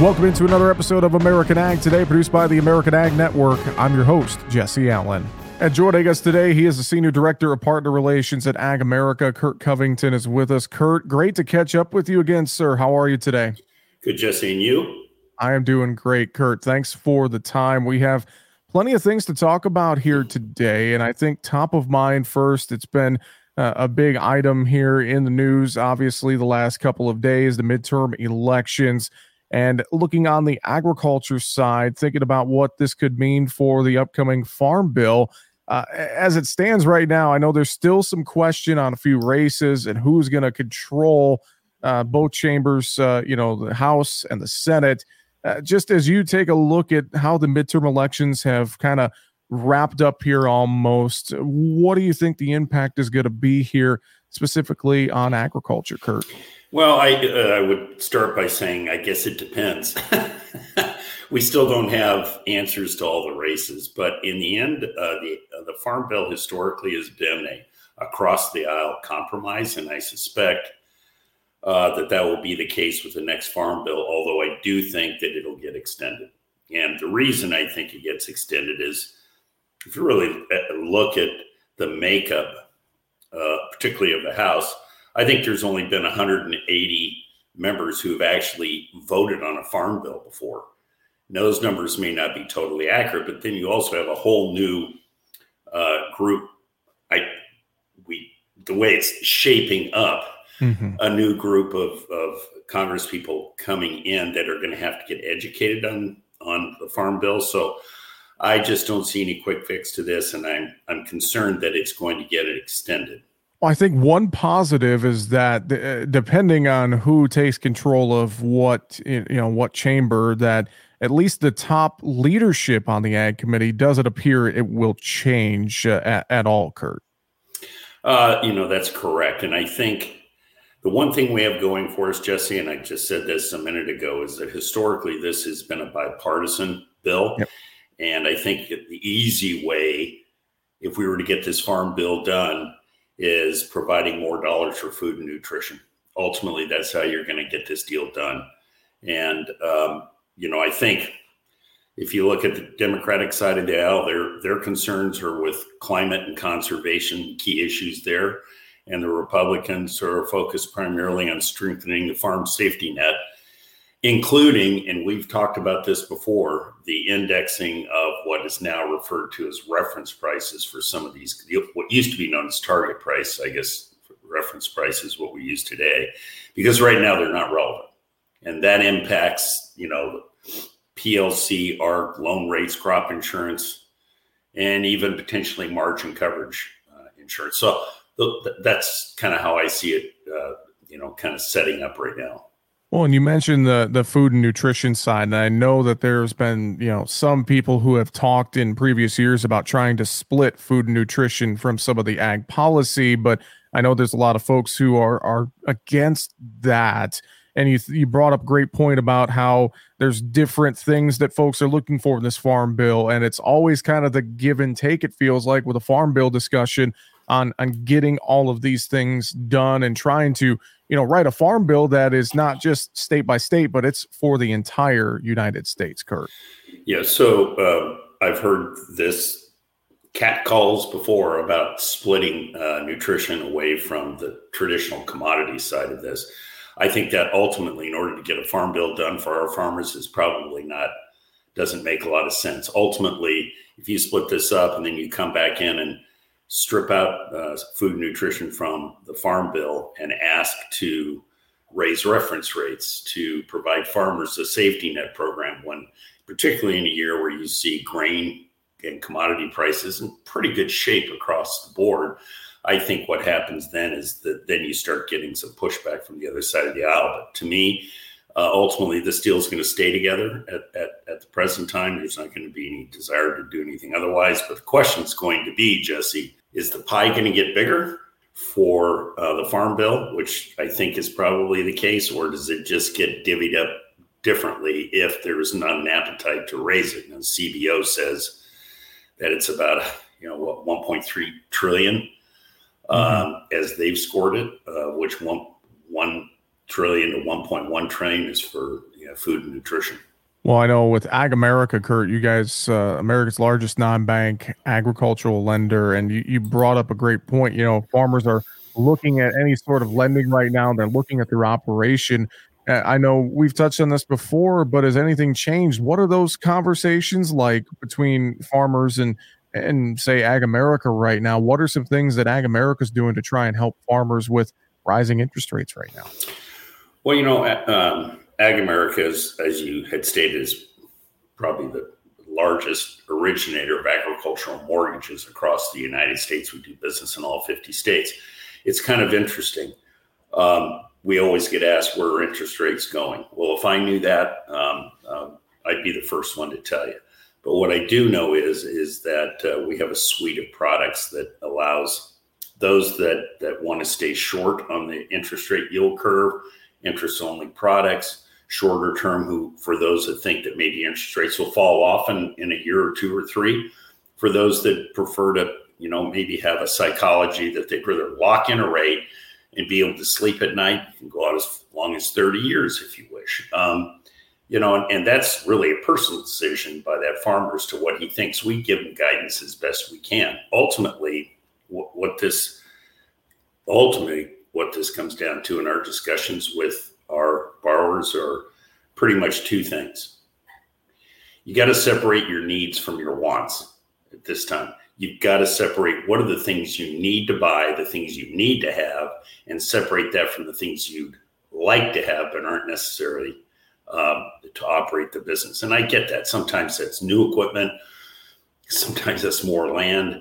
Welcome into another episode of American Ag Today, produced by the American Ag Network. I'm your host, Jesse Allen. And joining us today, he is the Senior Director of Partner Relations at Ag America. Curt Covington is with us. Curt, great to catch up with you again, sir. How are you today? Good, Jesse. And you? I am doing great, Curt. Thanks for the time. We have plenty of things to talk about here today. And I think top of mind first, it's been uh, a big item here in the news, obviously, the last couple of days, the midterm elections. And looking on the agriculture side, thinking about what this could mean for the upcoming farm bill. Uh, as it stands right now, I know there's still some question on a few races and who's going to control uh, both chambers, uh, you know, the House and the Senate. Uh, just as you take a look at how the midterm elections have kind of wrapped up here almost, what do you think the impact is going to be here, specifically on agriculture, Curt? Well, I, uh, I would start by saying I guess it depends. we still don't have answers to all the races, but in the end, uh, the uh, the farm bill historically has been a across the aisle compromise, and I suspect uh, that that will be the case with the next farm bill. Although I do think that it'll get extended, and the reason I think it gets extended is if you really uh, look at the makeup, uh, particularly of the House I think there's only been 180 members who have actually voted on a farm bill before. Now, those numbers may not be totally accurate, but then you also have a whole new uh, group. I we the way it's shaping up, mm-hmm. a new group of of Congress people coming in that are going to have to get educated on on the farm bill. So I just don't see any quick fix to this, and I'm I'm concerned that it's going to get extended. Well, I think one positive is that uh, depending on who takes control of what you know what chamber, that at least the top leadership on the ag committee doesn't appear it will change uh, at, at, all. Curt, uh, you know that's correct, and I think the one thing we have going for us, Jesse, and I just said this a minute ago, is that historically this has been a bipartisan bill, yep. and I think the easy way, if we were to get this farm bill done is providing more dollars for food and nutrition. Ultimately, that's how you're going to get this deal done. And um, you know, I think if you look at the Democratic side of the aisle, their their concerns are with climate and conservation, key issues there, and the Republicans are focused primarily on strengthening the farm safety net including, and we've talked about this before, the indexing of what is now referred to as reference prices for some of these, what used to be known as target price, I guess reference price is what we use today, because right now they're not relevant. And that impacts, you know, PLC, ARC, loan rates, crop insurance, and even potentially margin coverage uh, insurance. So th- that's kind of how I see it, uh, you know, kind of setting up right now. Well, and you mentioned the the food and nutrition side, and I know that there's been you know some people who have talked in previous years about trying to split food and nutrition from some of the ag policy, but I know there's a lot of folks who are are against that. And you you brought up a great point about how there's different things that folks are looking for in this farm bill, and it's always kind of the give and take. It feels like with a farm bill discussion on on getting all of these things done and trying to you know write a farm bill that is not just state by state but it's for the entire united states curt. Yeah so uh, i've heard this cat calls before about splitting uh, nutrition away from the traditional commodity side of this. I think that ultimately in order to get a farm bill done for our farmers is probably not doesn't make a lot of sense. Ultimately if you split this up and then you come back in and strip out uh, food nutrition from the farm bill and ask to raise reference rates to provide farmers a safety net program when particularly in a year where you see grain and commodity prices in pretty good shape across the board i think what happens then is that then you start getting some pushback from the other side of the aisle. But to me uh, ultimately this deal is going to stay together at, at, at the present time. There's not going to be any desire to do anything otherwise. But the question is going to be jesse is the pie going to get bigger for uh, the farm bill, which I think is probably the case, or does it just get divvied up differently if there is not an appetite to raise it? And CBO says that it's about you know what 1.3 trillion mm-hmm. um, as they've scored it, uh, which one one trillion to 1.1 trillion is for you uh, food and nutrition. Well, I know with Ag America, Curt, you guys, uh, America's largest non-bank agricultural lender, and you, you brought up a great point. You know, farmers are looking at any sort of lending right now. They're looking at their operation. Uh, I know we've touched on this before, but has anything changed? What are those conversations like between farmers and and say AgAmerica right now? What are some things that AgAmerica is doing to try and help farmers with rising interest rates right now? Well, you know, um, AgAmerica, is, as you had stated, is probably the largest originator of agricultural mortgages across the United States. We do business in all 50 states. It's kind of interesting. Um, we always get asked where are interest rates going. Well, if I knew that, um, um, I'd be the first one to tell you. But what I do know is is that uh, we have a suite of products that allows those that that want to stay short on the interest rate yield curve, interest only products, shorter term who for those that think that maybe interest rates will fall off in, in a year or two or three for those that prefer to you know maybe have a psychology that they'd rather lock in a rate and be able to sleep at night you can go out as long as 30 years if you wish. Um, you know and, and, that's really a personal decision by that farmer as to what he thinks. We give him guidance as best we can. Ultimately what, what this ultimately what this comes down to in our discussions with our borrowers are pretty much two things. You got to separate your needs from your wants at this time. You've got to separate what are the things you need to buy, the things you need to have, and separate that from the things you'd like to have but aren't necessarily um, to operate the business. And I get that. Sometimes that's new equipment, sometimes that's more land.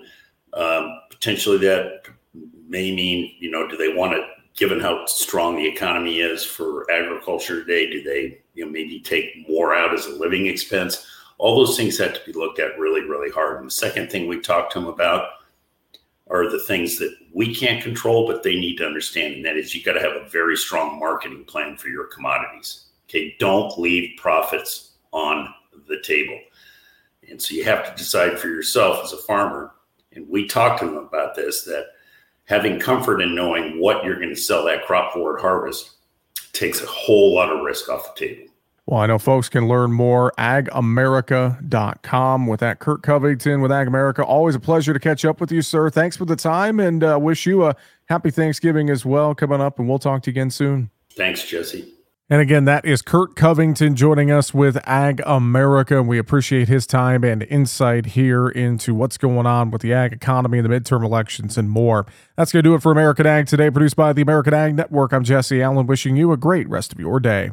Um, potentially, that may mean, you know, do they want to given how strong the economy is for agriculture today, do they you know maybe take more out as a living expense? All those things have to be looked at really, really hard. And the second thing we talk to them about are the things that we can't control, but they need to understand. And that is you got to have a very strong marketing plan for your commodities. Okay. Don't leave profits on the table. And so you have to decide for yourself as a farmer. And we talk to them about this that having comfort in knowing what you're going to sell that crop for at harvest takes a whole lot of risk off the table. Well, I know folks can learn more agamerica.com with that Curt Covington with AgAmerica. Always a pleasure to catch up with you, sir. Thanks for the time and uh, wish you a happy Thanksgiving as well coming up, and we'll talk to you again soon. Thanks, Jesse. And again, that is Curt Covington joining us with AgAmerica. And we appreciate his time and insight here into what's going on with the ag economy and the midterm elections and more. That's going to do it for American Ag today, produced by the American Ag Network. I'm Jesse Allen, wishing you a great rest of your day.